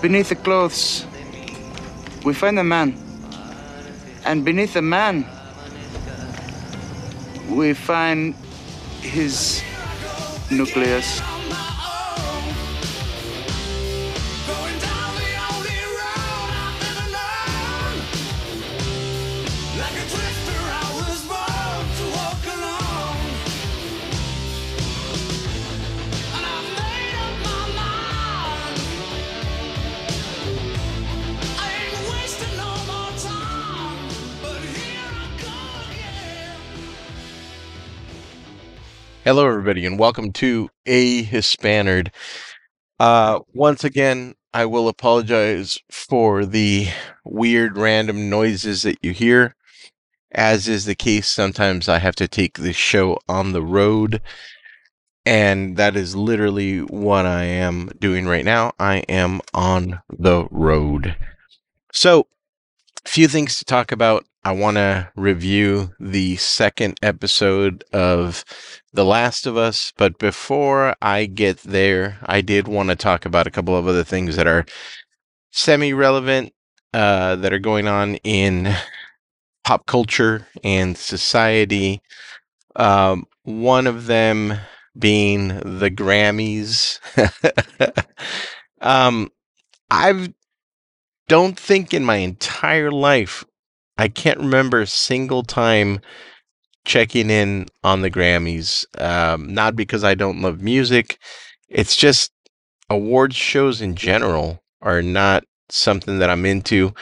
Beneath the clothes, we find a man. And beneath the man, we find his nucleus. Hello, everybody, and welcome to A Hispanerd. Uh, once again, I will apologize for the weird random noises that you hear. As is the case, sometimes I have to take this show on the road, and that is literally what I am doing right now. I am on the road. So, a few things to talk about. I want to review the second episode of The Last of Us, but before I get there, I did want to talk about a couple of other things that are semi relevant uh, that are going on in pop culture and society. Um, one of them being the Grammys. um, I don't think in my entire life I can't remember a single time checking in on the Grammys. Um, not because I don't love music, it's just awards shows in general are not something that I'm into.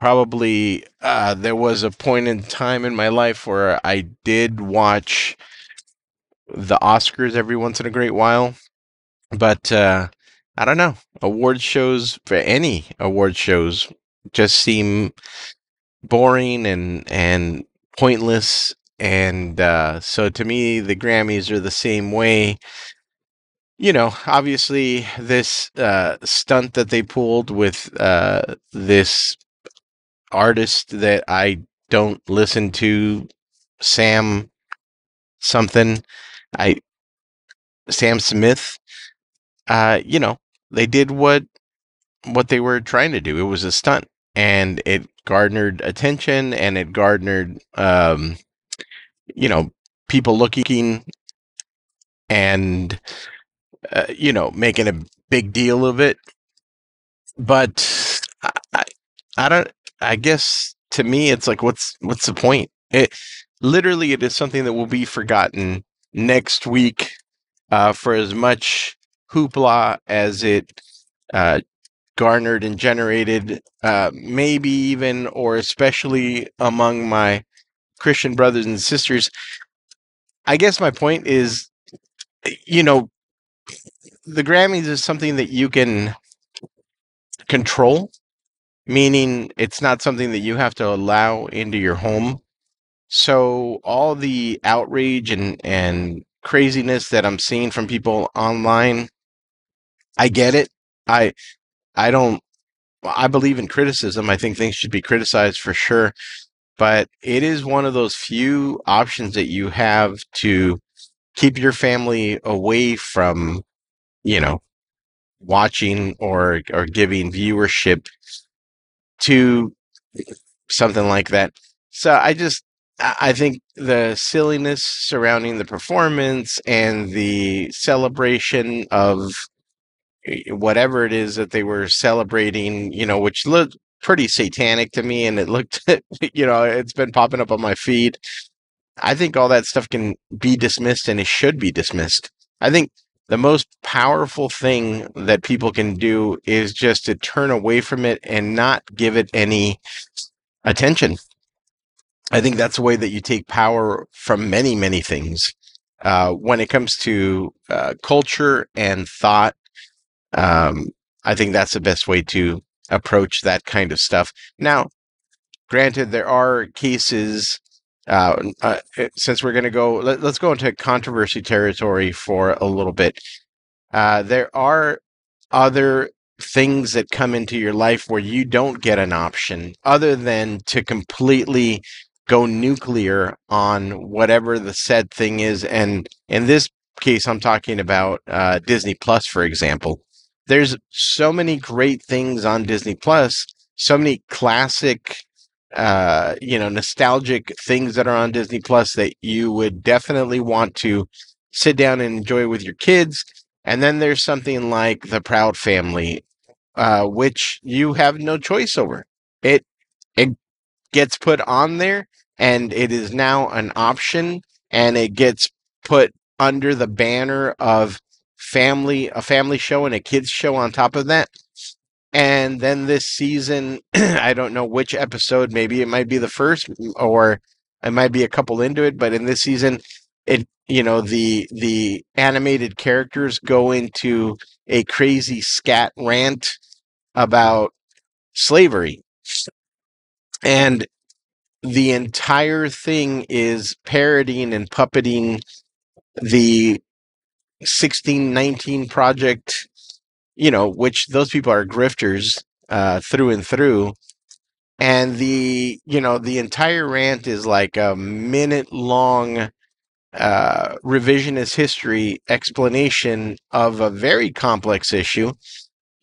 Probably uh, there was a point in time in my life where I did watch the Oscars every once in a great while, but uh, I don't know. Award shows for any award shows just seem boring and and pointless and uh, so to me the grammys are the same way. You know obviously this uh, stunt that they pulled with uh, this artist that i don't listen to sam something i sam smith uh, you know they did what what they were trying to do. It was a stunt and it garnered attention and it garnered um, you know people looking and uh, you know making a big deal of it. But I, I don't i guess to me it's like what's what's the point? It literally it is something that will be forgotten next week uh, for as much hoopla as it uh, garnered and generated, uh, maybe even or especially among my Christian brothers and sisters. I guess my point is, you know, the Grammys is something that you can control, meaning it's not something that you have to allow into your home. So all the outrage and and craziness that I'm seeing from people online, I get it. I I don't. I believe in criticism. I think things should be criticized for sure, but it is one of those few options that you have to keep your family away from, you know, watching or or giving viewership to something like that. So I just I think the silliness surrounding the performance and the celebration of whatever it is that they were celebrating, you know, which looked pretty satanic to me. And it looked, you know, it's been popping up on my feed. I think all that stuff can be dismissed and it should be dismissed. I think the most powerful thing that people can do is just to turn away from it and not give it any attention. I think that's a way that you take power from many, many things. Uh, when it comes to uh, culture and thought um, I think that's the best way to approach that kind of stuff. Now, granted, there are cases. Uh, uh, eh, since we're going to go, let, us go into controversy territory for a little bit. Uh, there are other things that come into your life where you don't get an option other than to completely go nuclear on whatever the said thing is. And in this case, I'm talking about uh, Disney Plus, for example there's so many great things on Disney Plus, so many classic uh you know nostalgic things that are on Disney Plus that you would definitely want to sit down and enjoy with your kids. And then there's something like The Proud Family, uh, which you have no choice over. It it gets put on there, and it is now an option, and it gets put under the banner of family a family show and a kids show on top of that. And then this season i don't know which episode maybe it might be the first or it might be a couple into it but in this season it you know the the animated characters go into a crazy scat rant about slavery. And the entire thing is parodying and puppeting the 1619 project you know which those people are grifters uh through and through and the you know the entire rant is like a minute long uh, revisionist history explanation of a very complex issue.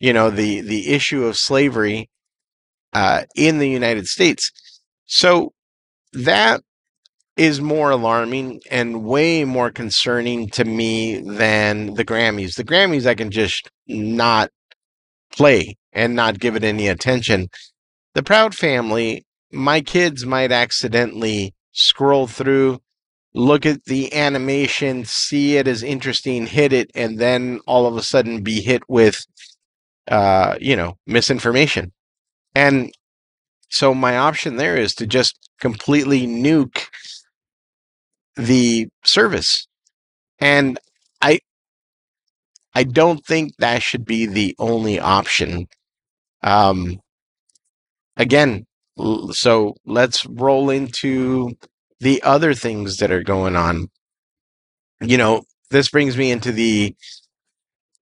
You know, the the issue of slavery uh, in the United States. So that is more alarming and way more concerning to me than the Grammys. The Grammys, I can just not play and not give it any attention. The Proud Family, my kids might accidentally scroll through look at the animation, see it as interesting, hit it, and then all of a sudden be hit with, uh, you know, misinformation. And so my option there is to just completely nuke the service. And I, I don't think that should be the only option. Um, again, so let's roll into the other things that are going on. You know, this brings me into the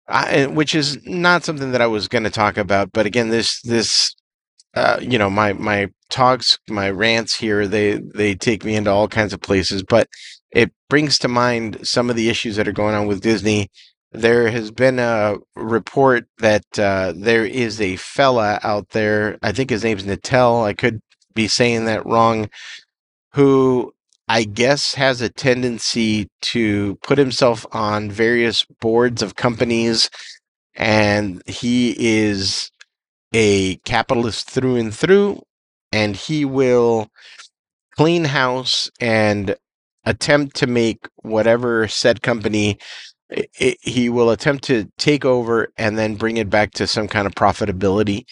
uh, which is not something that I was going to talk about, but again, this this uh, you know my my talks, my rants here, they they take me into all kinds of places, but it brings to mind some of the issues that are going on with Disney. There has been a report that uh, there is a fella out there. I think his name's Natel. I could be saying that wrong who I guess has a tendency to put himself on various boards of companies, and he is a capitalist through and through, and he will clean house and attempt to make whatever said company it, he will attempt to take over and then bring it back to some kind of profitability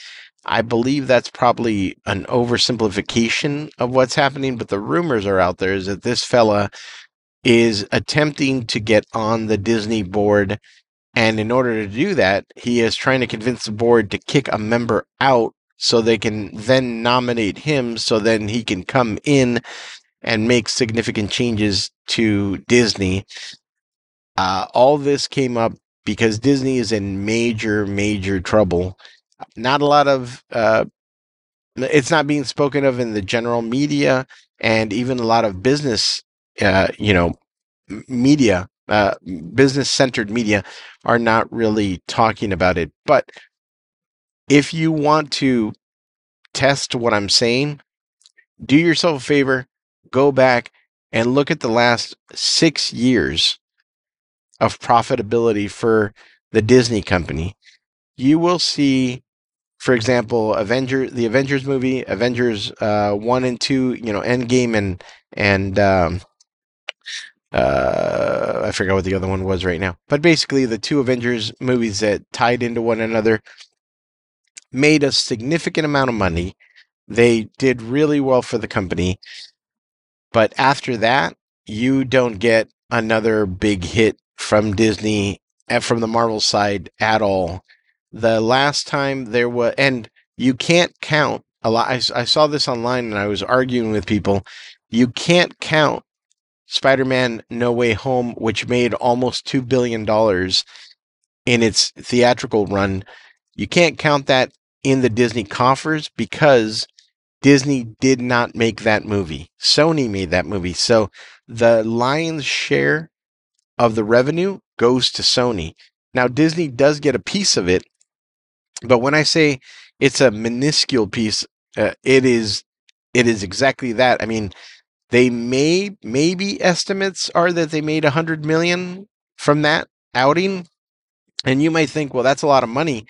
I believe that's probably an oversimplification of what's happening, but the rumors are out there is that this fella is attempting to get on the Disney board. And in order to do that, he is trying to convince the board to kick a member out so they can then nominate him so then he can come in and make significant changes to Disney. Uh, all this came up because Disney is in major, major trouble not a lot of uh, it's not being spoken of in the general media and even a lot of business uh, you know media uh, business centered media are not really talking about it. But if you want to test what i'm saying do yourself a favor go back and look at the last six years of profitability for the disney company. You will see for example, Avenger, the Avengers movie, Avengers uh, one and two, you know, Endgame and and um, uh, I forgot what the other one was right now. But basically, the two Avengers movies that tied into one another made a significant amount of money. They did really well for the company. But after that, you don't get another big hit from Disney and from the Marvel side at all the last time there was, and you can't count a lot. I, I saw this online and I was arguing with people. You can't count Spider Man No Way Home, which made almost $2 billion in its theatrical run. You can't count that in the Disney coffers because Disney did not make that movie. Sony made that movie. So the lion's share of the revenue goes to Sony. Now, Disney does get a piece of it But when I say it's a minuscule piece, uh, it is it is exactly that. I mean, they may maybe estimates are that they made a hundred million from that outing, and you might think, well, that's a lot of money,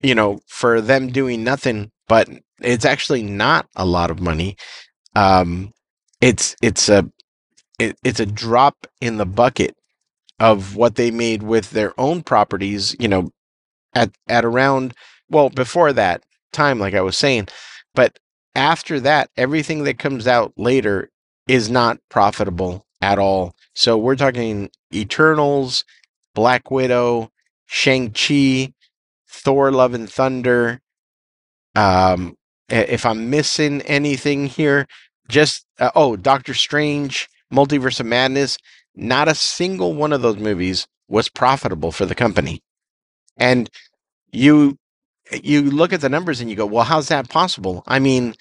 you know, for them doing nothing. But it's actually not a lot of money. Um, it's it's a it, it's a drop in the bucket of what they made with their own properties. You know, at at around well before that time, like I was saying, but after that, everything that comes out later is not profitable at all. So we're talking Eternals, Black Widow, Shang Chi, Thor: Love and Thunder. Um, if I'm missing anything here, just uh, oh, Doctor Strange, Multiverse of Madness. Not a single one of those movies was profitable for the company, and you you look at the numbers and you go, well, how's that possible? I mean,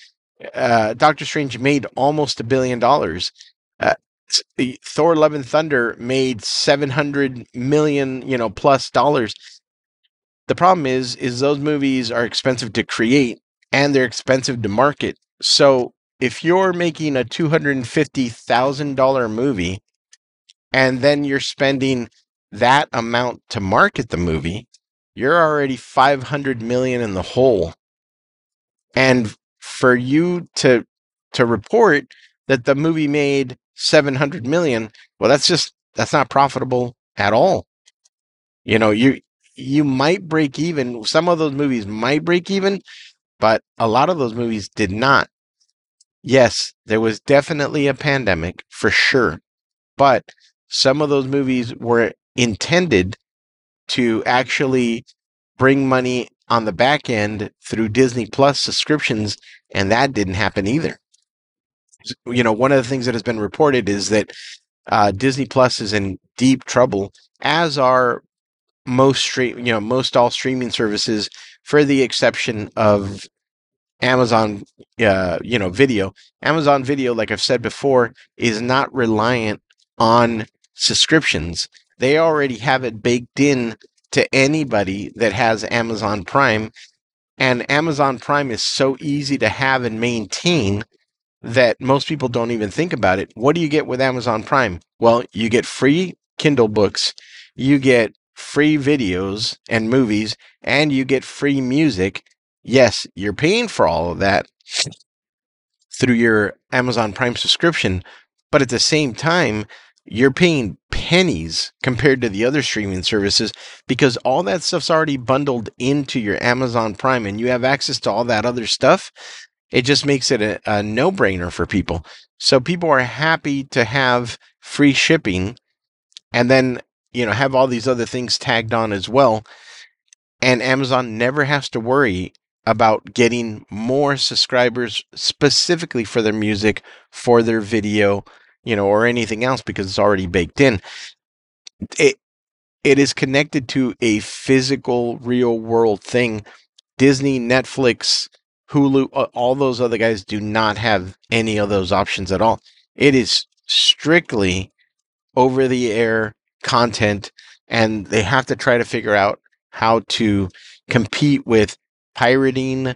uh, Doctor Strange made almost a billion dollars. Uh, Thor: Love and Thunder made seven hundred million, you know, plus dollars. The problem is, is those movies are expensive to create and they're expensive to market. So if you're making a two hundred and fifty thousand dollar movie, and then you're spending that amount to market the movie, you're already 500 million in the hole. And for you to to report that the movie made 700 million, well that's just that's not profitable at all. You know, you you might break even. Some of those movies might break even, but a lot of those movies did not. Yes, there was definitely a pandemic for sure, but some of those movies were intended to actually bring money on the back end through Disney Plus subscriptions, and that didn't happen either. You know, one of the things that has been reported is that uh, Disney Plus is in deep trouble, as are most stream, you know, most all streaming services, for the exception of Amazon, uh, you know, Video. Amazon Video, like I've said before, is not reliant on subscriptions. They already have it baked in to anybody that has Amazon Prime. And Amazon Prime is so easy to have and maintain that most people don't even think about it. What do you get with Amazon Prime? Well, you get free Kindle books, you get free videos and movies, and you get free music. Yes, you're paying for all of that through your Amazon Prime subscription, but at the same time, you're paying pennies compared to the other streaming services because all that stuff's already bundled into your Amazon Prime and you have access to all that other stuff. It just makes it a, a no brainer for people. So people are happy to have free shipping and then, you know, have all these other things tagged on as well. And Amazon never has to worry about getting more subscribers specifically for their music, for their video, you know, or anything else because it's already baked in. It it is connected to a physical, real world thing. Disney, Netflix, Hulu, all those other guys do not have any of those options at all. It is strictly over the air content, and they have to try to figure out how to compete with pirating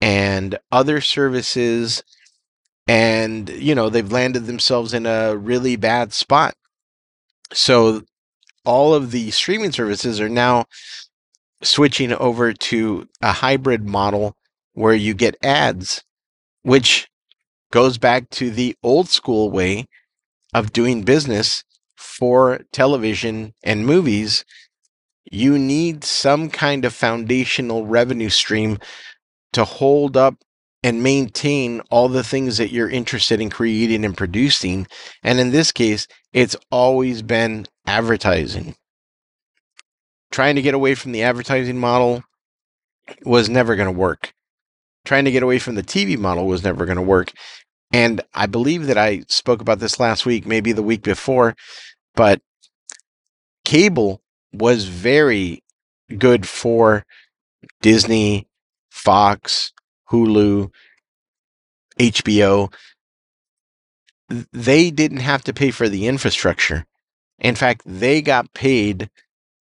and other services and you know they've landed themselves in a really bad spot. So all of the streaming services are now switching over to a hybrid model where you get ads which goes back to the old school way of doing business for television and movies. You need some kind of foundational revenue stream to hold up and maintain all the things that you're interested in creating and producing. And in this case, it's always been advertising. Trying to get away from the advertising model was never going to work. Trying to get away from the TV model was never going to work. And I believe that I spoke about this last week, maybe the week before, but cable was very good for Disney, Fox, Hulu, HBO, they didn't have to pay for the infrastructure. In fact, they got paid.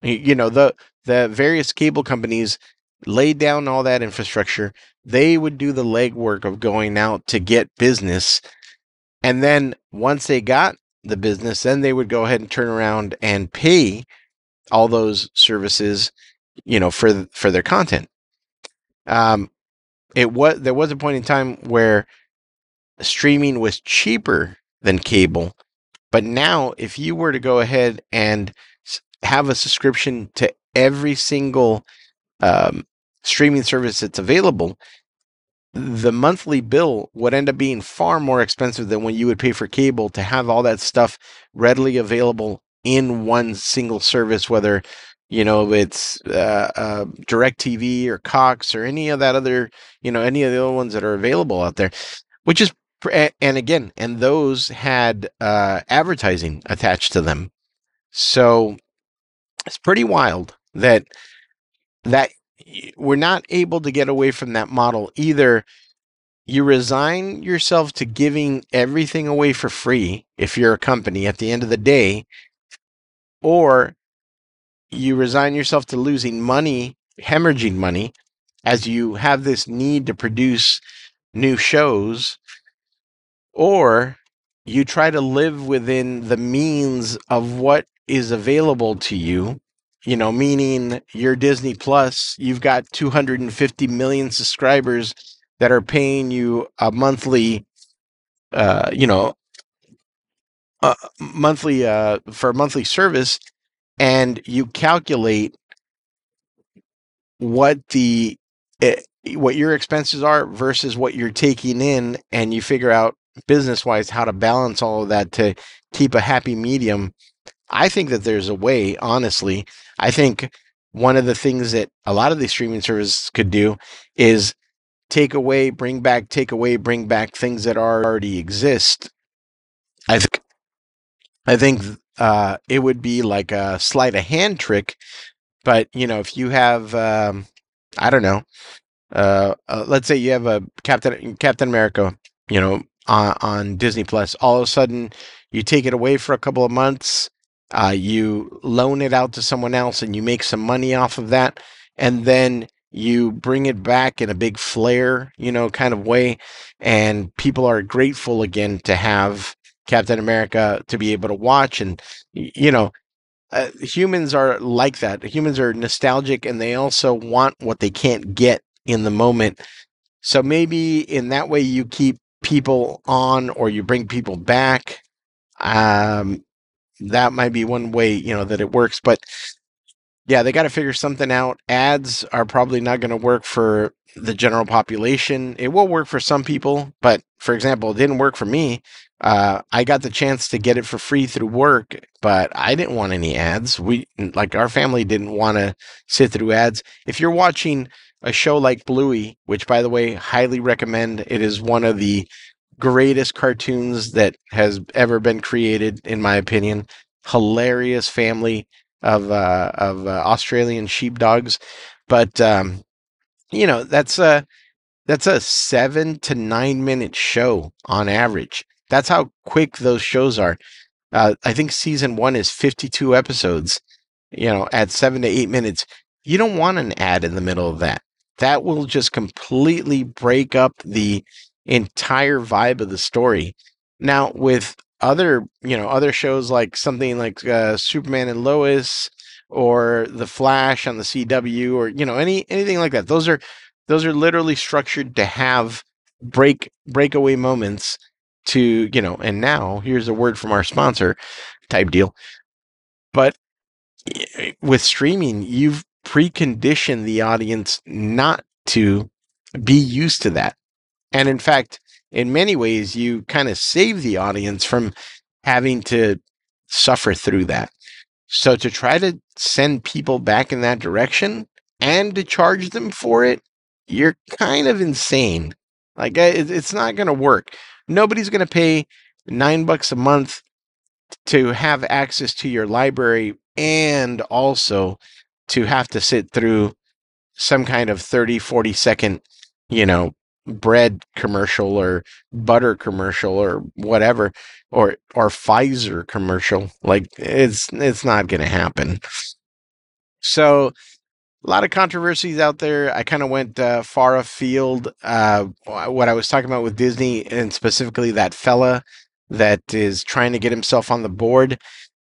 You know the the various cable companies laid down all that infrastructure. They would do the legwork of going out to get business. And then once they got the business, then they would go ahead and turn around and pay all those services, you know, for for their content. Um, it was there was a point in time where streaming was cheaper than cable, but now if you were to go ahead and have a subscription to every single um, streaming service that's available, the monthly bill would end up being far more expensive than when you would pay for cable to have all that stuff readily available in one single service, whether you know it's uh, uh, DirecTV or Cox or any of that other, you know, any of the other ones that are available out there, which is and again, and those had uh, advertising attached to them, so it's pretty wild that that we're not able to get away from that model either. You resign yourself to giving everything away for free if you're a company at the end of the day or you resign yourself to losing money hemorrhaging money as you have this need to produce new shows or you try to live within the means of what is available to you you know, meaning your Disney Plus, you've got 250 million subscribers that are paying you a monthly, uh, you know, uh, monthly uh, for a monthly service, and you calculate what the uh, what your expenses are versus what you're taking in, and you figure out business wise how to balance all of that to keep a happy medium. I think that there's a way, honestly, I think one of the things that a lot of these streaming services could do is take away, bring back, take away, bring back things that already exist. I think I think uh, it would be like a sleight of hand trick, but you know, if you have, um, I don't know, uh, uh, let's say you have a Captain Captain America, you know, on, on Disney Plus, all of a sudden you take it away for a couple of months uh, you loan it out to someone else and you make some money off of that. And then you bring it back in a big flare, you know, kind of way. And people are grateful again to have Captain America to be able to watch. And, you know, uh, humans are like that. Humans are nostalgic and they also want what they can't get in the moment. So maybe in that way you keep people on or you bring people back. Um, that might be one way you know that it works but yeah they got to figure something out. Ads are probably not going to work for the general population. It will work for some people but for example it didn't work for me. Uh, i got the chance to get it for free through work but i didn't want any ads. We like our family didn't want to sit through ads. If you're watching a show like bluey which by the way highly recommend it is one of the greatest cartoons that has ever been created, in my opinion. Hilarious family of uh, of uh, Australian sheepdogs, but um, you know that's a that's a seven to nine minute show on average. That's how quick those shows are. Uh, I think season one is 52 episodes. You know, at seven to eight minutes, you don't want an ad in the middle of that. That will just completely break up the entire vibe of the story. Now, with other, you know, other shows like something like uh, Superman and Lois or The Flash on the CW or you know any anything like that. Those are those are literally structured to have break breakaway moments to you know. And now here's a word from our sponsor, type deal. But with streaming, you've preconditioned the audience not to be used to that. And in fact, in many ways, you kind of save the audience from having to suffer through that. So to try to send people back in that direction and to charge them for it, you're kind of insane. Like it's not going to work. Nobody's going to pay nine bucks a month to have access to your library and also to have to sit through some kind of 30, 40 second, you know, bread commercial or butter commercial or whatever or or Pfizer commercial like it's it's not going to happen so a lot of controversies out there. I kind of went uh, far afield. Uh, what I was talking about with Disney, and specifically that fella that is trying to get himself on the board.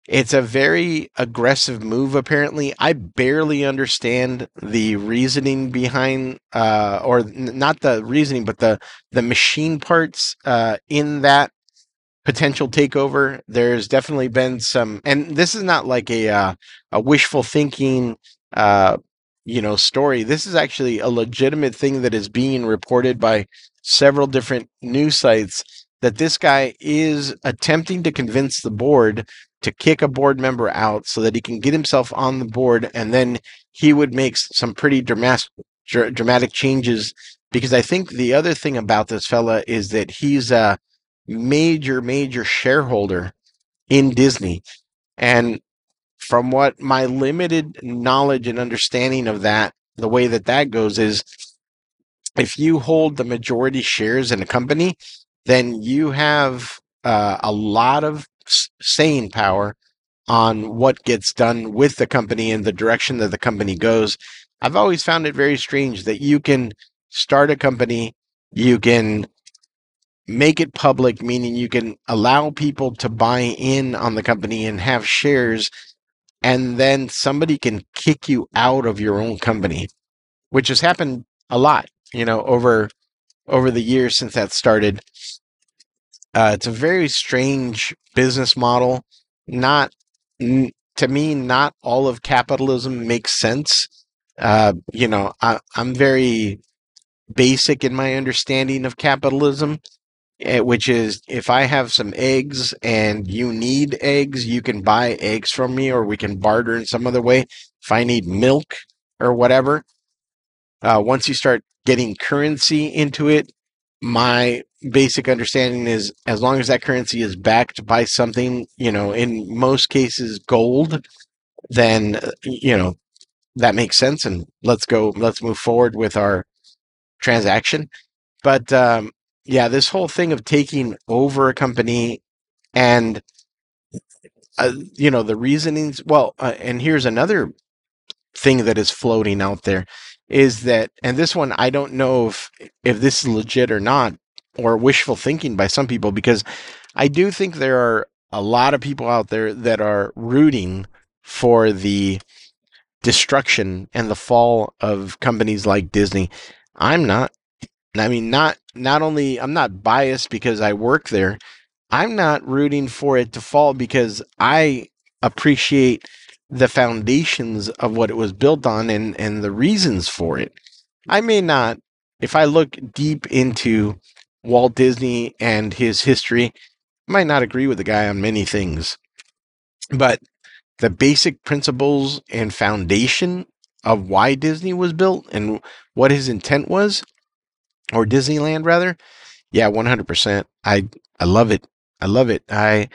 It's a very aggressive move, apparently. I barely understand the reasoning behind, uh, or n- not the reasoning, but the the machine parts uh, in that potential takeover. There's definitely been some, and this is not like a uh, a wishful thinking, uh, you know, story. This is actually a legitimate thing that is being reported by several different news sites that this guy is attempting to convince the board to kick a board member out so that he can get himself on the board and then he would make some pretty dramatic dramatic changes. Because I think the other thing about this fella is that he's a major major shareholder in Disney. And from what my limited knowledge and understanding of that the way that that goes is if you hold the majority shares in a company then you have uh, a lot of saying power on what gets done with the company and the direction that the company goes. I've always found it very strange that you can start a company, you can make it public, meaning you can allow people to buy in on the company and have shares, and then somebody can kick you out of your own company, which has happened a lot, you know, over over the years since that started. Uh, it's a very strange business model. Not n- to me, not all of capitalism makes sense. Uh, you know, I, I'm very basic in my understanding of capitalism, eh, which is if I have some eggs and you need eggs, you can buy eggs from me, or we can barter in some other way. If I need milk or whatever, uh, once you start getting currency into it, my basic understanding is as long as that currency is backed by something, you know, in most cases gold, then uh, you know that makes sense, and let's go. Let's move forward with our transaction. But um, yeah, this whole thing of taking over a company and uh, you know the reasonings. Well, uh, and here's another thing that is floating out there is that and this one I don't know if if this is legit or not or wishful thinking by some people because I do think there are a lot of people out there that are rooting for the destruction and the fall of companies like Disney. I'm not. I mean not not only I'm not biased because I work there, I'm not rooting for it to fall because I appreciate the foundations of what it was built on and and the reasons for it. I may not if I look deep into Walt Disney and his history, might not agree with the guy on many things. But the basic principles and foundation of why Disney was built and what his intent was, or Disneyland rather, yeah, 100%. I I love it. I love it. I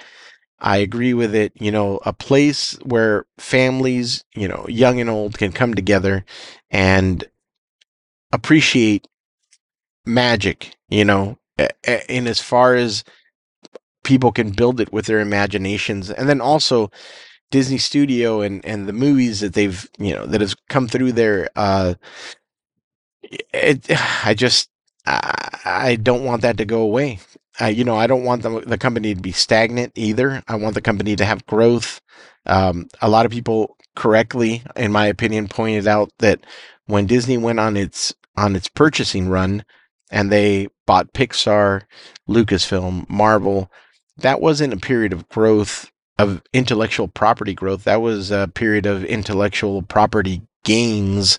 I agree with it. You know, a place where families, you know, young and old can come together and appreciate magic, you know, in as far as people can build it with their imaginations. And then also Disney Studio and, and the movies that they've, you know, that have come through there. Uh, it, I just, I, I don't want that to go away. Uh, you know, I don't want the, the company to be stagnant either. I want the company to have growth. Um, a lot of people correctly, in my opinion, pointed out that when Disney went on its on its purchasing run and they bought Pixar, Lucasfilm, Marvel, that wasn't a period of growth of intellectual property growth. That was a period of intellectual property gains.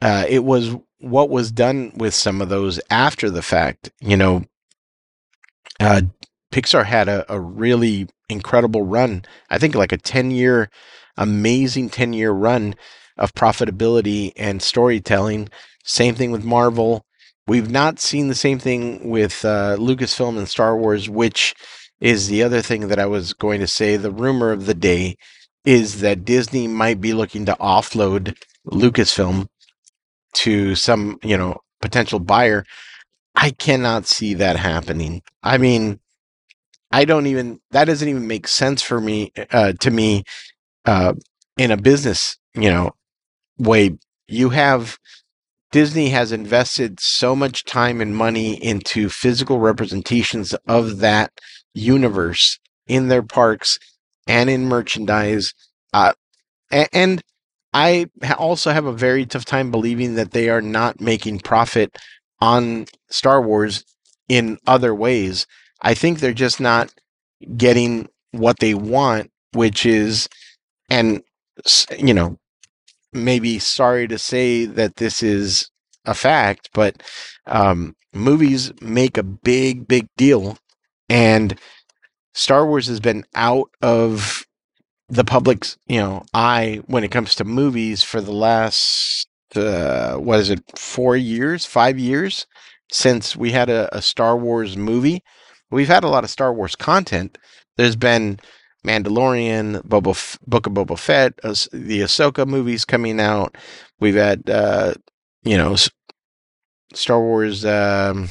Uh, it was what was done with some of those after the fact. You know, uh, Pixar had a, a really incredible run. I think like a 10 year, amazing 10 year run of profitability and storytelling. Same thing with Marvel. We've not seen the same thing with uh, Lucasfilm and Star Wars, which is the other thing that I was going to say. The rumor of the day is that Disney might be looking to offload Lucasfilm to some, you know, potential buyer I cannot see that happening. I mean, I don't even that doesn't even make sense for me uh, to me uh, in a business, you know, way. you have Disney has invested so much time and money into physical representations of that universe in their parks and in merchandise. Uh, and I also have a very tough time believing that they are not making profit on Star Wars in other ways. I think they're just not getting what they want, which is, and, you know, maybe sorry to say that this is a fact, but um, movies make a big, big deal. And Star Wars has been out of the public's, you know, eye when it comes to movies for the last, uh, what is it, four years, five years since we had a, a Star Wars movie. We've had a lot of Star Wars content. There's been Mandalorian, Boba F- Book of Boba Fett, uh, the Ahsoka movies coming out. We've had, uh, you know, Star Wars, um,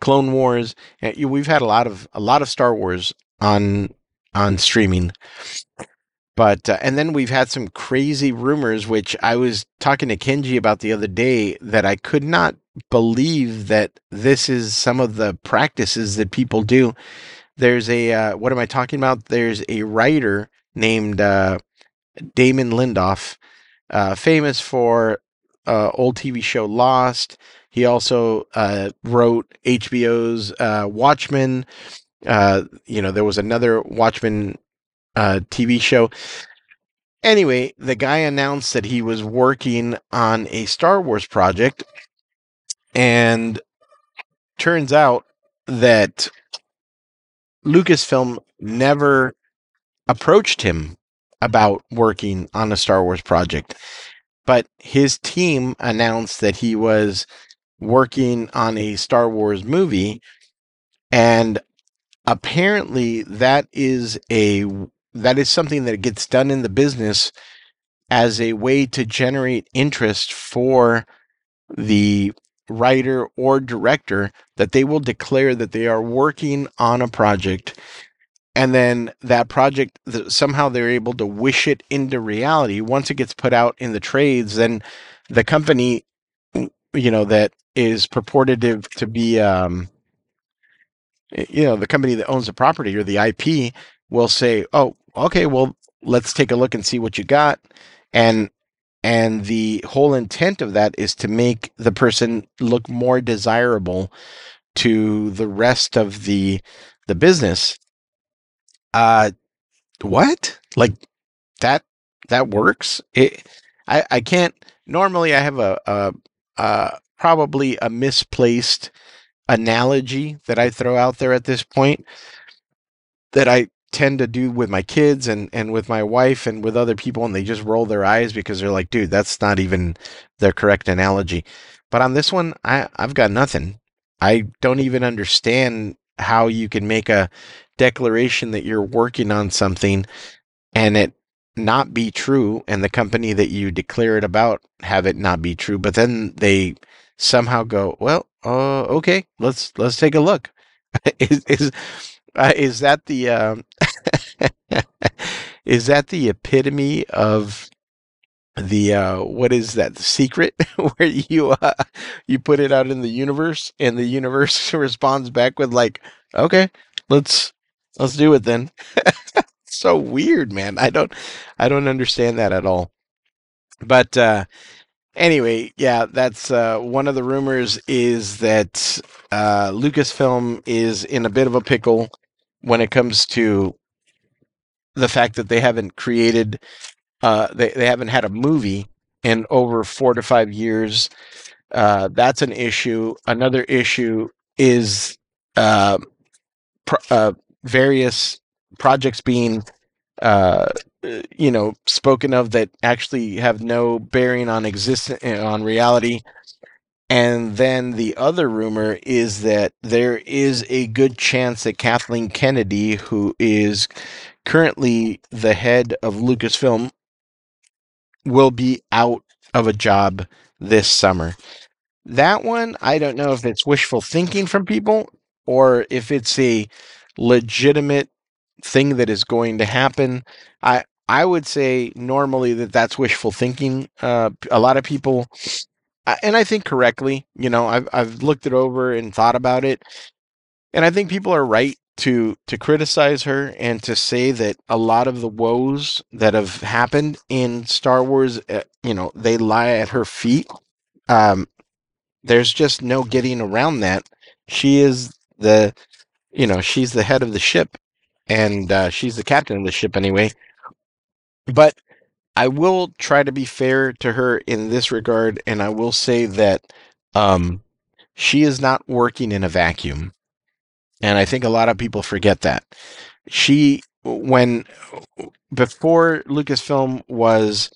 Clone Wars. We've had a lot of a lot of Star Wars on on streaming. But uh, and then we've had some crazy rumors, which I was talking to Kenji about the other day, that I could not believe that this is some of the practices that people do there's a uh, what am I talking about? There's a writer named uh, Damon Lindelof, uh, famous for uh, old TV show Lost. He also uh, wrote HBO's uh, Watchmen. you know, there was another Watchmen TV show. Anyway, the guy announced that he was working on a Star Wars project, and turns out that Lucasfilm never approached him about working on a Star Wars project, but his team announced that he was working on a Star Wars movie and apparently that is a that is something that gets done in the business as a way to generate interest for the writer or director that they will declare that they are working on a project and then that project somehow they're able to wish it into reality. Once it gets put out in the trades then the company you know that is purported to be um you know the company that owns the property or the IP will say oh okay well let's take a look and see what you got. And and the whole intent of that is to make the person look more desirable to the rest of the the business. Uh what? Like that that works? It i i can't normally i have a, a, a probably a misplaced analogy that i throw out there at this point that i tend to do with my kids and and with my wife and with other people and they just roll their eyes because they're like dude that's not even the correct analogy. But on this one i i've got nothing. I don't even understand how you can make a declaration that you're working on something and it not be true and the company that you declare it about have it not be true but then they somehow go well uh, okay let's let's take a look. Is, is uh, is that the um, is that the epitome of the uh, what is that the secret where you uh, you put it out in the universe and the universe responds back with like okay let's let's do it then. So weird man. I don't i don't understand that at all. But uh anyway yeah that's uh one of the rumors is that uh lucasfilm is in a bit of a pickle when it comes to the fact that they haven't created uh, they, they haven't had a movie in over four to five years uh, that's an issue. Another issue is uh, pro- uh, various projects being uh, you know spoken of that actually have no bearing on existence on reality and then the other rumor is that there is a good chance that Kathleen Kennedy, who is currently the head of Lucasfilm, will be out of a job this summer. That one, I don't know if it's wishful thinking from people or if it's a legitimate thing that is going to happen. I I would say normally that that's wishful thinking. Uh, a lot of people, and I think correctly, you know, I've I've looked it over and thought about it, and I think people are right to to criticize her and to say that a lot of the woes that have happened in Star Wars, uh, you know, they lie at her feet. Um, there's just no getting around that. She is the, you know, she's the head of the ship, and uh, she's the captain of the ship anyway. But I will try to be fair to her in this regard, and I will say that um, she is not working in a vacuum. And I think a lot of people forget that. She, when before Lucasfilm was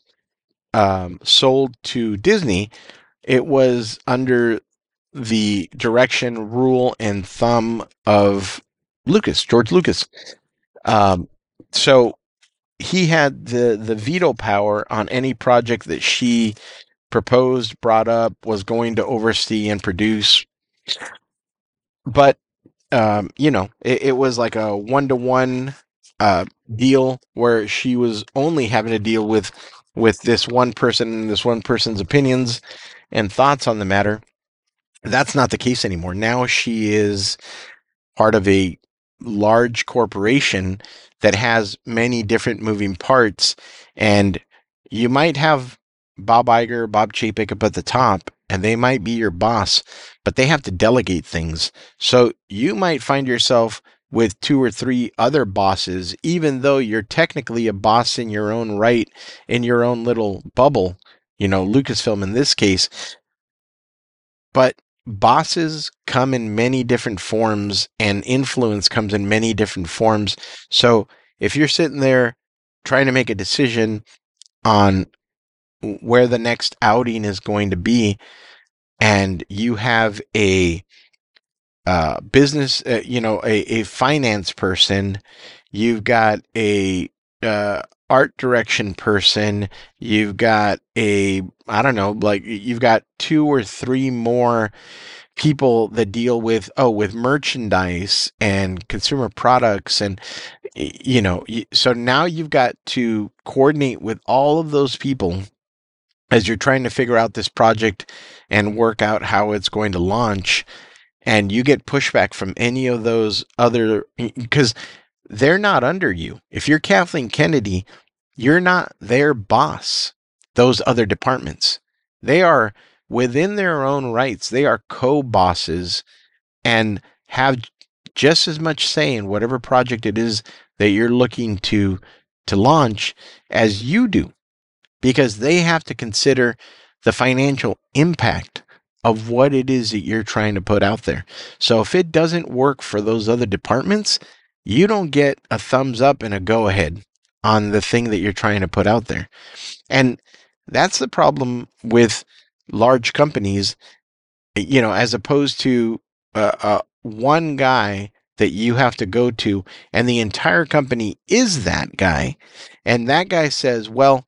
um, sold to Disney, it was under the direction, rule, and thumb of Lucas, George Lucas. Um, so he had the the veto power on any project that she proposed, brought up, was going to oversee and produce. But um, you know, it, it was like a one to one deal where she was only having to deal with with this one person and this one person's opinions and thoughts on the matter. That's not the case anymore. Now she is part of a large corporation that has many different moving parts. And you might have Bob Iger, Bob Chapek up at the top, and they might be your boss, but they have to delegate things. So you might find yourself with two or three other bosses, even though you're technically a boss in your own right, in your own little bubble, you know, Lucasfilm in this case. But bosses come in many different forms and influence comes in many different forms. So if you're sitting there trying to make a decision on where the next outing is going to be and you have a uh, business, uh, you know, a, a finance person, you've got a uh, art direction person, you've got a, I don't know, like you've got two or three more people that deal with, oh, with merchandise and consumer products and, you know, so now you've got to coordinate with all of those people as you're trying to figure out this project and work out how it's going to launch and you get pushback from any of those other because they're not under you. If you're Kathleen Kennedy, you're not their boss. Those other departments, they are within their own rights. They are co-bosses and have just as much say in whatever project it is that you're looking to to launch as you do because they have to consider the financial impact of what it is that you're trying to put out there. So if it doesn't work for those other departments, you don't get a thumbs up and a go ahead on the thing that you're trying to put out there. And that's the problem with large companies, you know, as opposed to uh, uh, one guy that you have to go to, and the entire company is that guy. And that guy says, well,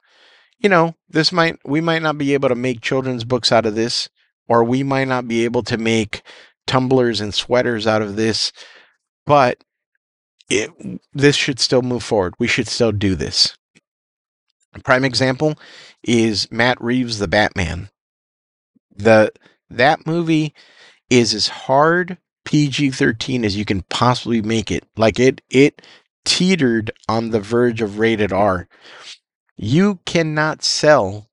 you know, this might, we might not be able to make children's books out of this or we might not be able to make tumblers and sweaters out of this, but it, this should still move forward. We should still do this. A prime example is Matt Reeves' The Batman. The that movie is as hard PG-13 as you can possibly make it. Like it it teetered on the verge of rated R. You cannot sell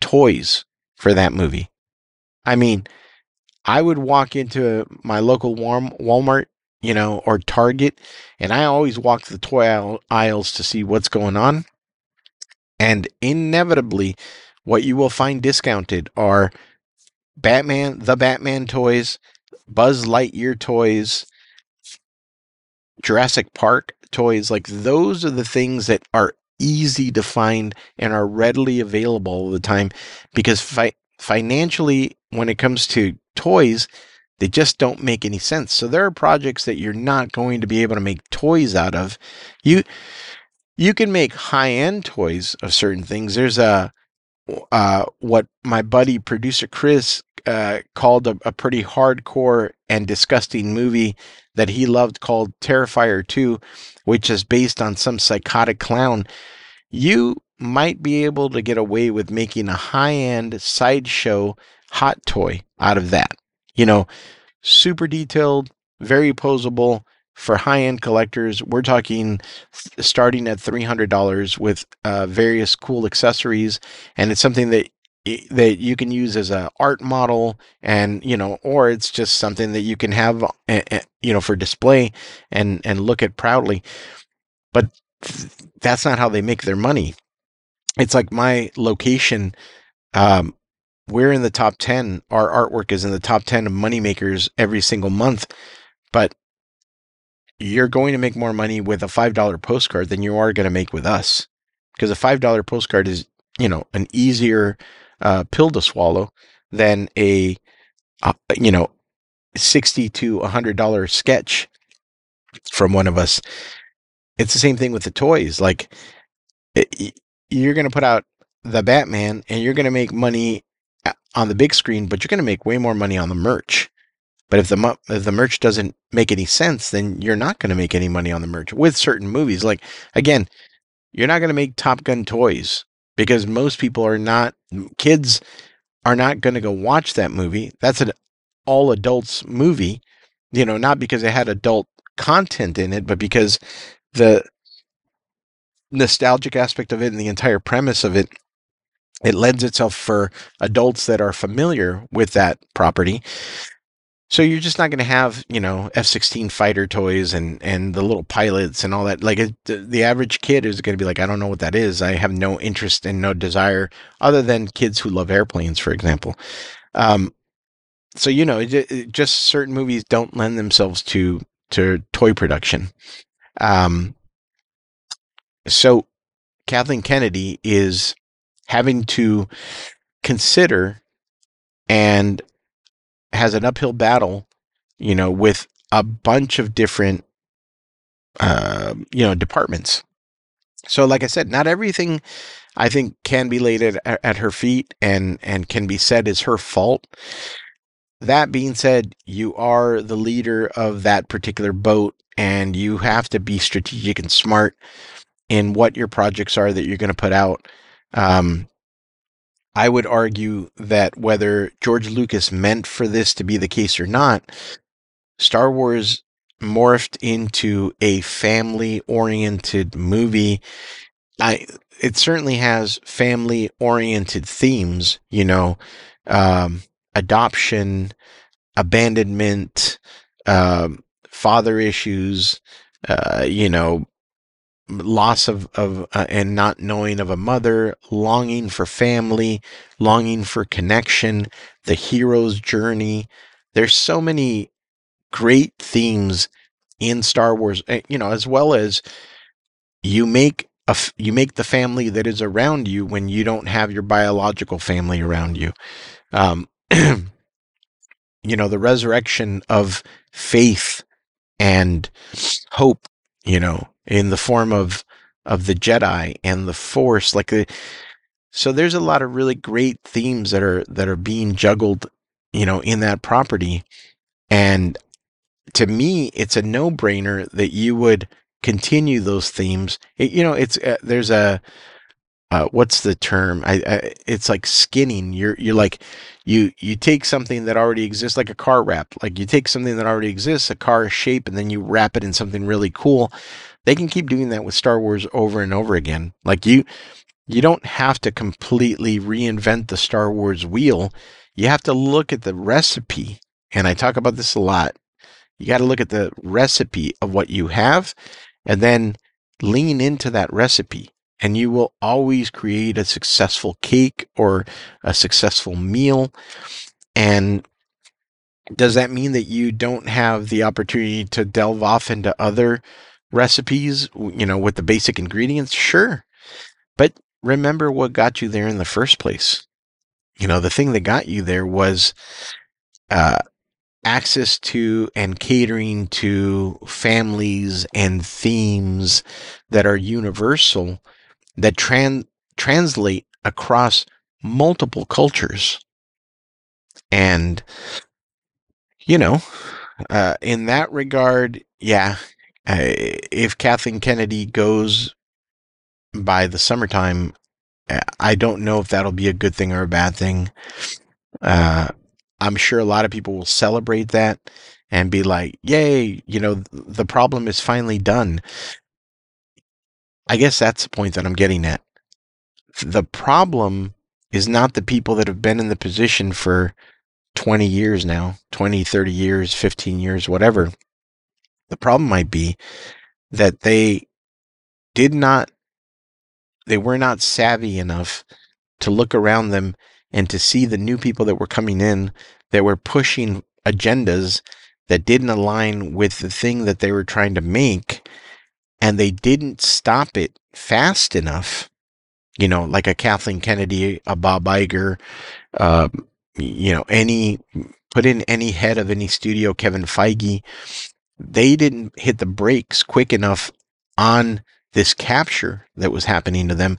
toys for that movie. I mean, I would walk into my local Walmart, you know, or Target, and I always walk the toy aisles to see what's going on. And inevitably, what you will find discounted are Batman, the Batman toys, Buzz Lightyear toys, Jurassic Park toys. Like those are the things that are easy to find and are readily available all the time because fi- financially, when it comes to toys, they just don't make any sense. So there are projects that you're not going to be able to make toys out of. You you can make high-end toys of certain things. There's a uh, what my buddy producer Chris uh, called a, a pretty hardcore and disgusting movie that he loved called Terrifier 2, which is based on some psychotic clown, you might be able to get away with making a high end sideshow hot toy out of that. You know, super detailed, very posable for high end collectors. We're talking starting at $300 with uh, various cool accessories. And it's something that that you can use as a art model and you know or it's just something that you can have you know for display and and look at proudly but that's not how they make their money it's like my location um we're in the top 10 our artwork is in the top 10 of money makers every single month but you're going to make more money with a $5 postcard than you are going to make with us because a $5 postcard is you know an easier uh, pill to swallow than a uh, you know 60 to 100 dollar sketch from one of us. It's the same thing with the toys like it, you're going to put out the batman and you're going to make money on the big screen but you're going to make way more money on the merch but if the if the merch doesn't make any sense then you're not going to make any money on the merch with certain movies like again you're not going to make top gun toys because most people are not kids are not going to go watch that movie. That's an all adults movie, you know, not because it had adult content in it, but because the nostalgic aspect of it and the entire premise of it it lends itself for adults that are familiar with that property so you're just not going to have, you know, F-16 fighter toys and and the little pilots and all that. Like it, the average kid is going to be like, I don't know what that is. I have no interest and no desire, other than kids who love airplanes, for example. Um, so you know, it, it, just certain movies don't lend themselves to to toy production. Um, so Kathleen Kennedy is having to consider and has an uphill battle, you know, with a bunch of different, uh, you know, departments. So, like I said, not everything I think can be laid at, at her feet and and can be said is her fault. That being said, you are the leader of that particular boat, and you have to be strategic and smart in what your projects are that you're going to put out. Um, I would argue that whether George Lucas meant for this to be the case or not, Star Wars morphed into a family oriented movie. I it certainly has family oriented themes, you know, um, adoption, abandonment, um, father issues, uh, you know, loss of of uh, and not knowing of a mother, longing for family, longing for connection, the hero's journey. There's so many great themes in Star Wars, eh, you know, as well as you make a you make the family that is around you when you don't have your biological family around you. Um, you know, the resurrection of faith and hope, you know, in the form of of the Jedi and the Force. Like the, so there's a lot of really great themes that are that are being juggled, you know, in that property. And to me, it's a no brainer that you would continue those themes. It, you know, it's uh, there's a uh, what's the term? I, I, it's like skinning. You're you're like you you take something that already exists, like a car wrap. Like you take something that already exists, a car shape, and then you wrap it in something really cool they can keep doing that with Star Wars over and over again. Like you you don't have to completely reinvent the Star Wars wheel. You have to look at the recipe. And I talk about this a lot. You got to look at the recipe of what you have and then lean into that recipe. And you will always create a successful cake or a successful meal. And does that mean that you don't have the opportunity to delve off into other recipes, you know, with the basic ingredients, sure. But remember what got you there in the first place. You know, the thing that got you there was uh, access to and catering to families and themes that are universal that tran- translate across multiple cultures. And, you know, uh, in that regard, yeah, if Kathleen Kennedy goes by the summertime, uh, I don't know if that'll be a good thing or a bad thing. Uh, I'm sure a lot of people will celebrate that and be like, yay, you know, the problem is finally done. I guess that's the point that I'm getting at. The problem is not the people that have been in the position for 20 years now 20, 30 years, 15 years, whatever. The problem might be that they did not, they were not savvy enough to look around them and to see the new people that were coming in that were pushing agendas that didn't align with the thing that they were trying to make and they didn't stop it fast enough you know like a kathleen kennedy a bob Iger, uh, you know any put in any head of any studio kevin feige they didn't hit the brakes quick enough on this capture that was happening to them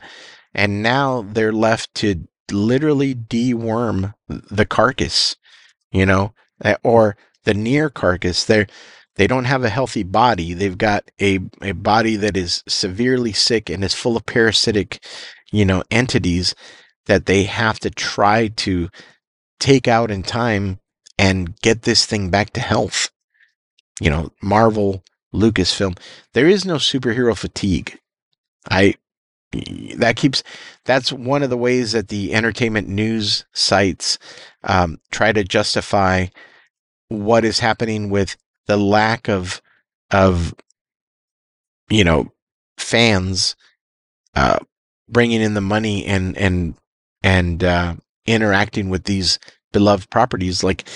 and now they're left to literally deworm the carcass you know eh, or the near carcass. They're they don't have a healthy body. They've got a, a body that is severely sick and is full of parasitic you know entities that they have to try to take out in time and get this thing back to health you know marvel lucasfilm there is no superhero fatigue. I that keeps that's one of the ways that the entertainment news sites um, try to justify what is happening with the lack of of you know fans uh, bringing in the money and and and uh, interacting with these beloved properties. Like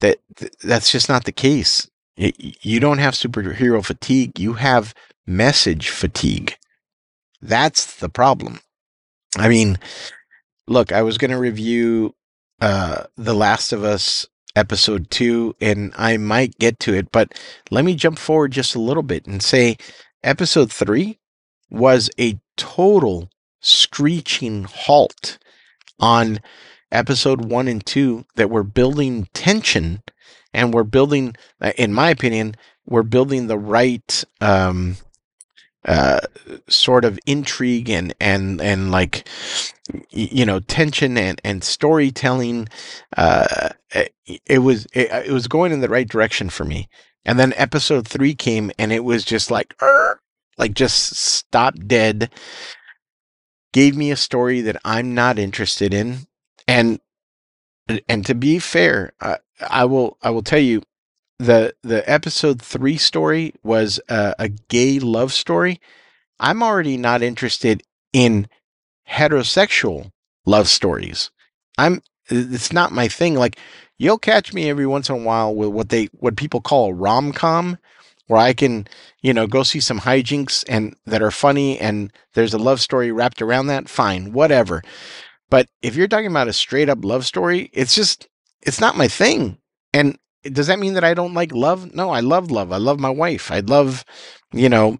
that that's just not the case you don't have superhero fatigue you have message fatigue. That's the problem. I mean look i was going to review uh the last of us episode two, and I might get to it, but let me jump forward just a little bit and say episode three was a total screeching halt on episode one and two that were building tension and we're building, uh, in my opinion, we're building the right um, uh, sort of intrigue and and and like you know tension and and storytelling uh it was it, it, was going in the right direction for me. And then episode 3 came and it was just like like just stop dead. Gave me a story that I'm not interested in. And and to be fair uh, I will I will tell you the the episode three story was a, gay love story. I'm already not interested in heterosexual love stories. I'm it's not my thing. Like you'll catch me every once in a while with what they what people call a rom com, where I can you know go see some hijinks and that are funny and there's a love story wrapped around that. Fine, whatever. But if you're talking about a straight up love story, it's just it's not my thing. And does that mean that I don't like love? No, I love love. I love my wife. I love, you know,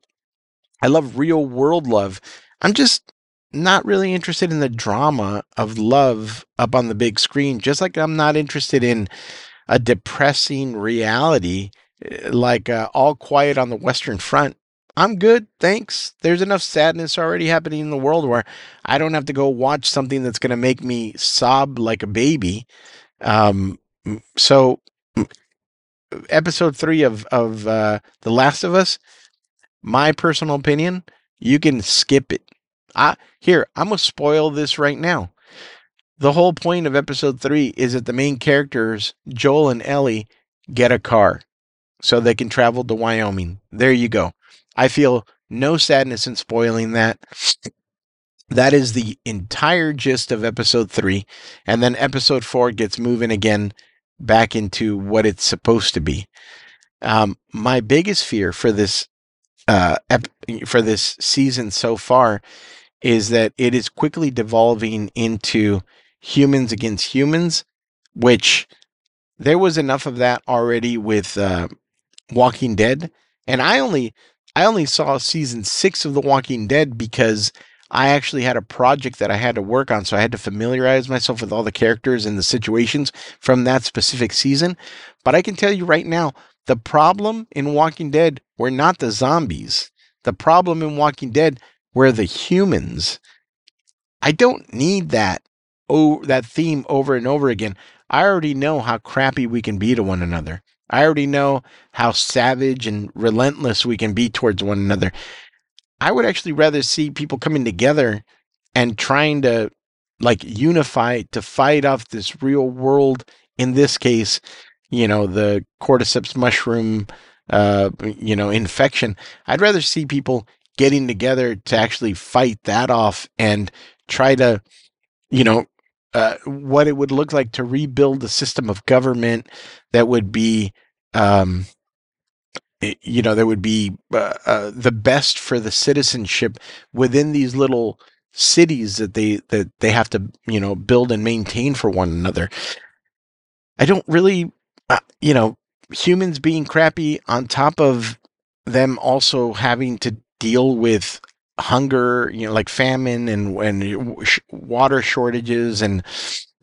I love real world love. I'm just not really interested in the drama of love up on the big screen, just like I'm not interested in a depressing reality eh, like uh, All Quiet on the Western Front. I'm good, thanks. There's enough sadness already happening in the world where I don't have to go watch something that's going to make me sob like a baby. Um, so episode three of of uh, The Last of Us, my personal opinion, you can skip it. I here I'm gonna spoil this right now. The whole point of episode three is that the main characters Joel and Ellie get a car so they can travel to Wyoming. There you go. I feel no sadness in spoiling that. That is the entire gist of episode three. And then episode four gets moving again back into what it's supposed to be. Um, my biggest fear for this uh, ep- for this season so far is that it is quickly devolving into humans against humans, which there was enough of that already with uh, Walking Dead, and I only I only saw season six of The Walking Dead because I actually had a project that I had to work on, so I had to familiarize myself with all the characters and the situations from that specific season. But I can tell you right now, the problem in Walking Dead were not the zombies. The problem in Walking Dead were the humans. I don't need that oh that theme over and over again. I already know how crappy we can be to one another. I already know how savage and relentless we can be towards one another. I would actually rather see people coming together and trying to like unify to fight off this real world in this case, you know, the cordyceps mushroom uh you know, infection. I'd rather see people getting together to actually fight that off and try to you know uh, what it would look like to rebuild a system of government that would be um, you know that would be uh, uh, the best for the citizenship within these little cities that they that they have to you know build and maintain for one another. I don't really uh, you know humans being crappy on top of them also having to deal with hunger, you know, like famine and and water shortages and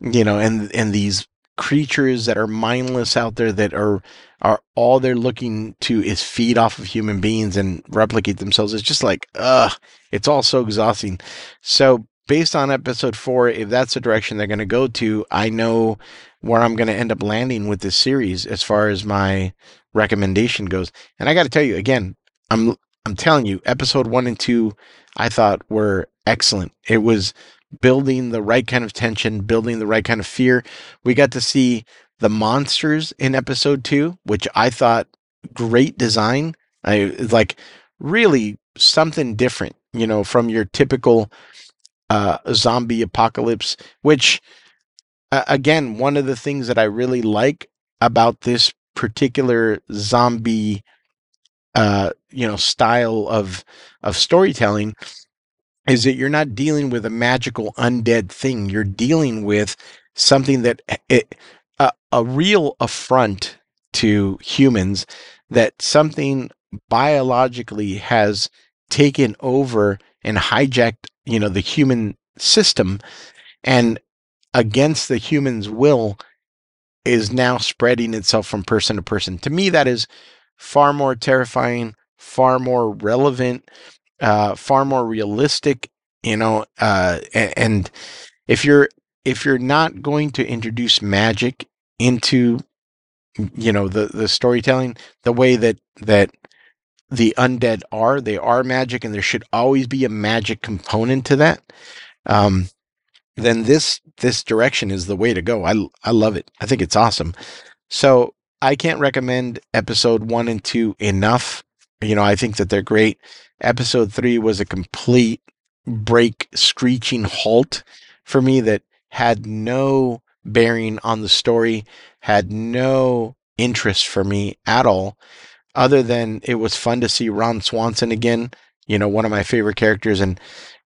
you know and and these creatures that are mindless out there that are are all they're looking to is feed off of human beings and replicate themselves. It's just like, ugh, it's all so exhausting. So based on episode four, if that's the direction they're going to go to, I know where I'm going to end up landing with this series as far as my recommendation goes. And I got to tell you again, I'm I'm telling you, episode one and two, I thought were excellent. It was building the right kind of tension, building the right kind of fear. We got to see the monsters in episode two, which I thought great design. I like really something different, you know, from your typical uh, zombie apocalypse, which uh, again, one of the things that I really like about this particular zombie uh, you know style of of storytelling is that you're not dealing with a magical undead thing. You're dealing with something that eh, it, uh, a real affront to humans that something biologically has taken over and hijacked, you know, the human system and against the human's will is now spreading itself from person to person. To me, that is far more terrifying, far more relevant, uh, far more realistic. You know, uh, and if you're if you're not going to introduce magic into you know the the storytelling the way that that the undead are they are magic and there should always be a magic component to that um then this this direction is the way to go i i love it i think it's awesome so I can't recommend episode one and two enough. You know, I think that they're great. Episode three was a complete break, screeching halt for me that had no bearing on the story, had no interest for me at all, other than it was fun to see Ron Swanson again, you know, one of my favorite characters. And,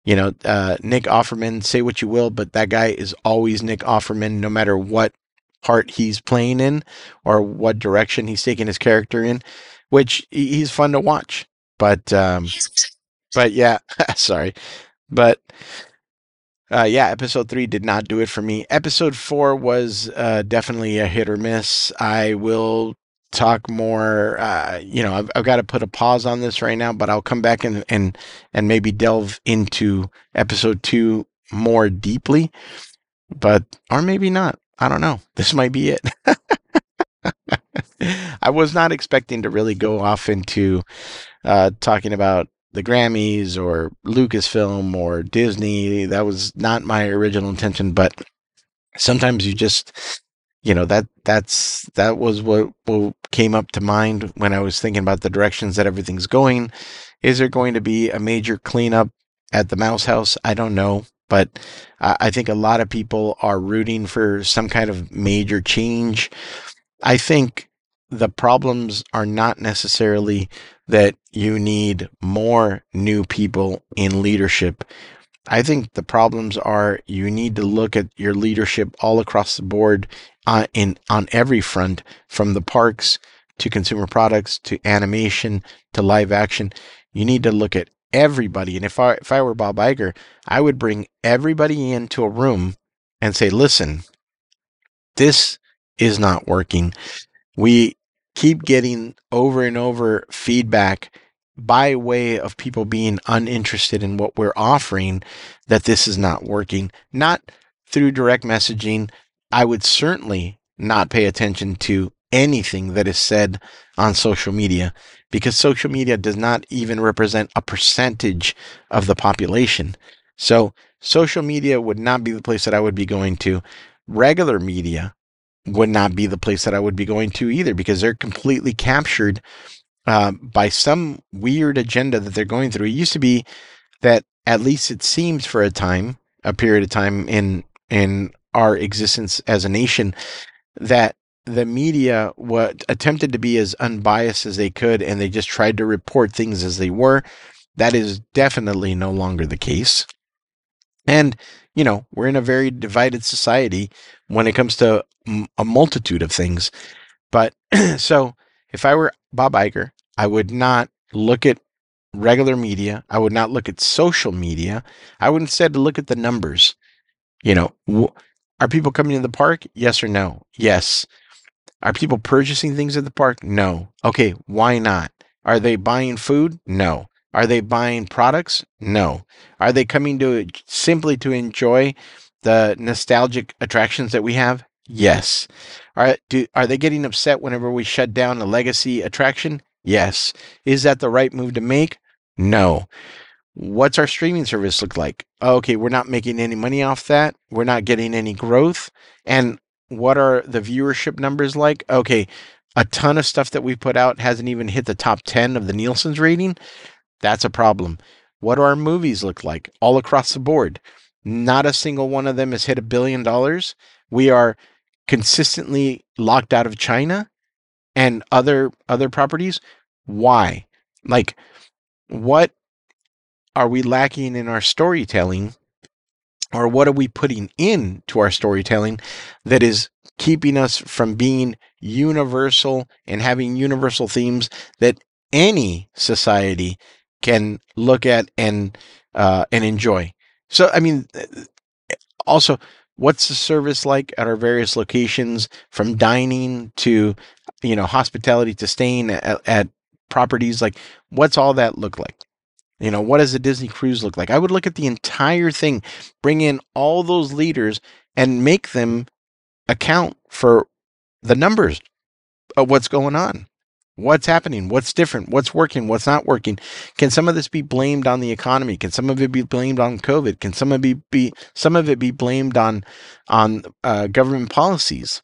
you know, uh, Nick Offerman, say what you will, but that guy is always Nick Offerman, no matter what part he's playing in or what direction he's taking his character in, which he's fun to watch. But um, but yeah, sorry, but uh, yeah, episode three did not do it for me. Episode four was uh, definitely a hit or miss. I will talk more. Uh, you know, I've, I've got to put a pause on this right now, but I'll come back and and and maybe delve into episode two more deeply, but or maybe not. I don't know. This might be it. I was not expecting to really go off into uh, talking about the Grammys or Lucasfilm or Disney. That was not my original intention, but sometimes you just you know that that's that was what, what came up to mind when I was thinking about the directions that everything's going. Is there going to be a major cleanup at the Mouse House? I don't know. But I think a lot of people are rooting for some kind of major change. I think the problems are not necessarily that you need more new people in leadership. I think the problems are you need to look at your leadership all across the board uh, in on every front, from the parks to consumer products to animation to live action. You need to look at everybody. And if I if I were Bob Iger, I would bring everybody into a room and say, "Listen, this is not working. We keep getting over and over feedback by way of people being uninterested in what we're offering that this is not working. Not through direct messaging. I would certainly not pay attention to anything that is said on social media because social media does not even represent a percentage of the population. So, social media would not be the place that I would be going to. Regular media would not be the place that I would be going to either because they're completely captured uh, by some weird agenda that they're going through. It used to be that at least it seems for a time, a period of time in in our existence as a nation, that the media what attempted to be as unbiased as they could and they just tried to report things as they were that is definitely no longer the case and you know we're in a very divided society when it comes to a multitude of things but so if i were bob Iger, i would not look at regular media i would not look at social media i would instead look at the numbers you know are people coming to the park yes or no yes are people purchasing things at the park? No. Okay, why not? Are they buying food? No. Are they buying products? No. Are they coming to simply to enjoy the nostalgic attractions that we have? Yes. Are do are they getting upset whenever we shut down a legacy attraction? Yes. Is that the right move to make? No. What's our streaming service look like? Okay, we're not making any money off that. We're not getting any growth. And what are the viewership numbers like? Okay, a ton of stuff that we put out hasn't even hit the top 10 of the Nielsen's rating. That's a problem. What do our movies look like all across the board? Not a single one of them has hit a billion dollars. We are consistently locked out of China and other other properties. Why? Like what are we lacking in our storytelling or what are we putting into our storytelling that is keeping us from being universal and having universal themes that any society can look at and uh, and enjoy. So, I mean, also, what's the service like at our various locations, from dining to, you know, hospitality to staying at, at properties? Like, what's all that look like? You know, what does a Disney cruise look like? I would look at the entire thing, bring in all those leaders and make them account for the numbers of what's going on. What's happening? What's different? What's working? What's not working? Can some of this be blamed on the economy? Can some of it be blamed on COVID? Can some of it be some of it be blamed on on uh, government policies?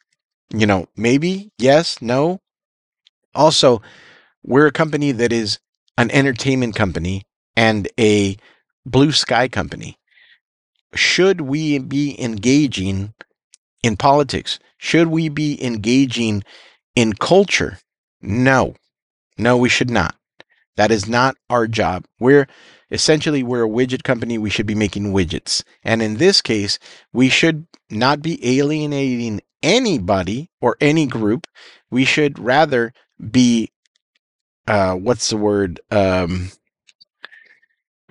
You know, maybe yes, no. Also, we're a company that is an entertainment company and a blue sky company. Should we be engaging in politics? Should we be engaging in culture? No. No, we should not. That is not our job. We're essentially we're a widget company. We should be making widgets. And in this case, we should not be alienating anybody or any group. We should rather be uh, what's the word? Um,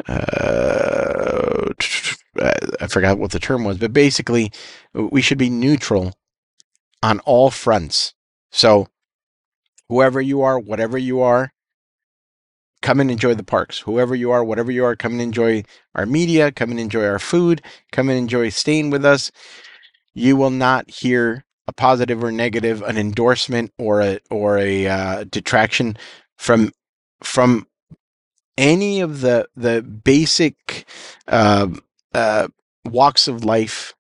uh, I forgot what the term was, but basically, we should be neutral on all fronts. So, whoever you are, whatever you are, come and enjoy the parks. Whoever you are, whatever you are, come and enjoy our media, come and enjoy our food, come and enjoy staying with us. You will not hear a positive or negative, an endorsement or a or a uh, detraction from from any of the the basic uh, uh, walks of life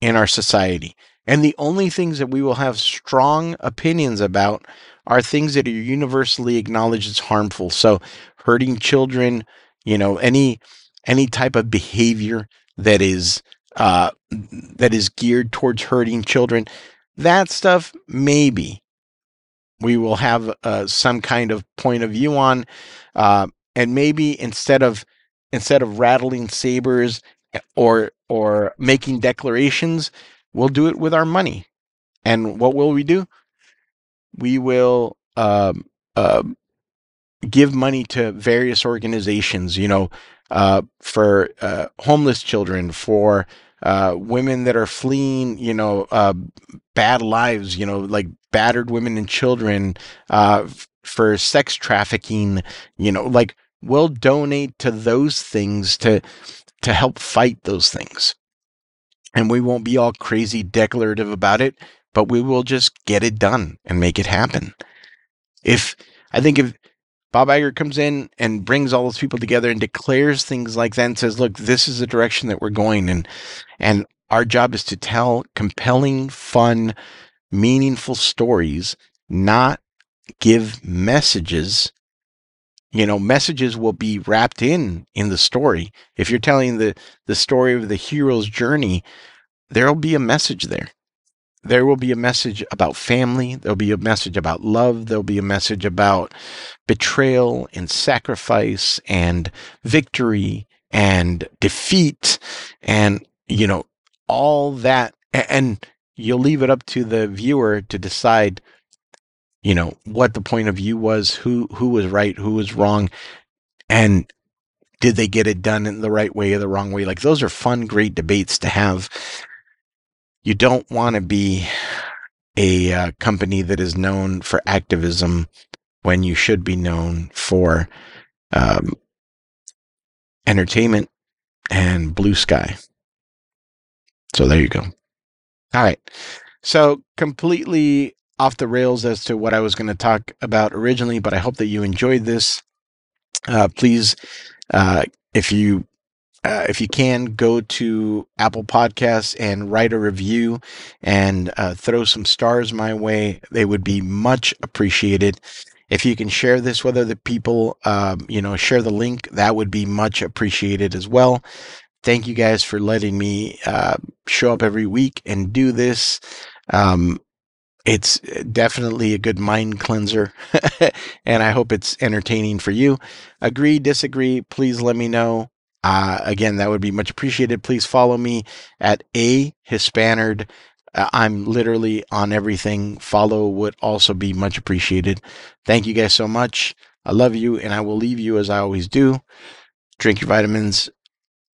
in our society. And the only things that we will have strong opinions about are things that are universally acknowledged as harmful. So hurting children, you know, any any type of behavior that is uh, that is geared towards hurting children, that stuff maybe we will have uh, some kind of point of view on. Uh, and maybe instead of instead of rattling sabers eh, or or making declarations, we'll do it with our money. And what will we do? We will um, uh, give money to various organizations, you know, uh, for uh, homeless children, for uh, women that are fleeing, you know, uh, bad lives, you know, like battered women and children, uh, f- for sex trafficking, you know, like we'll donate to those things to to help fight those things. And we won't be all crazy declarative about it, but we will just get it done and make it happen. If I think if Bob Iger comes in and brings all those people together and declares things like that and says, look, this is the direction that we're going and and our job is to tell compelling, fun, meaningful stories, not give messages. You know, messages will be wrapped in in the story. If you're telling the the story of the hero's journey, there'll be a message there there will be a message about family. There'll be a message about love. There'll be a message about betrayal and sacrifice and victory and defeat and, you know, all that. And you'll leave it up to the viewer to decide, you know, what the point of view was, who, who was right, who was wrong. And did they get it done in the right way or the wrong way? Like those are fun, great debates to have you don't want to be a uh, company that is known for activism when you should be known for um, entertainment and blue sky. So there you go. All right. So completely off the rails as to what I was going to talk about originally, but I hope that you enjoyed this. Uh, please, uh, if you uh, if you can, go to Apple Podcasts and write a review and uh, throw some stars my way. They would be much appreciated. If you can share this with other people, um, you know, share the link, that would be much appreciated as well. Thank you guys for letting me uh, show up every week and do this. Um, it's definitely a good mind cleanser, and I hope it's entertaining for you. Agree, disagree, please let me know. Uh, again, that would be much appreciated. Please follow me at a Hispanerd. Uh, I'm literally on everything. Follow would also be much appreciated. Thank you guys so much. I love you, and I will leave you as I always do. Drink your vitamins,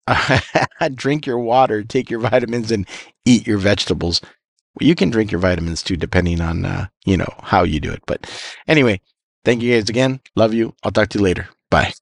drink your water, take your vitamins, and eat your vegetables. You can drink your vitamins too, depending on uh, you know how you do it. But anyway, thank you guys again. Love you. I'll talk to you later. Bye.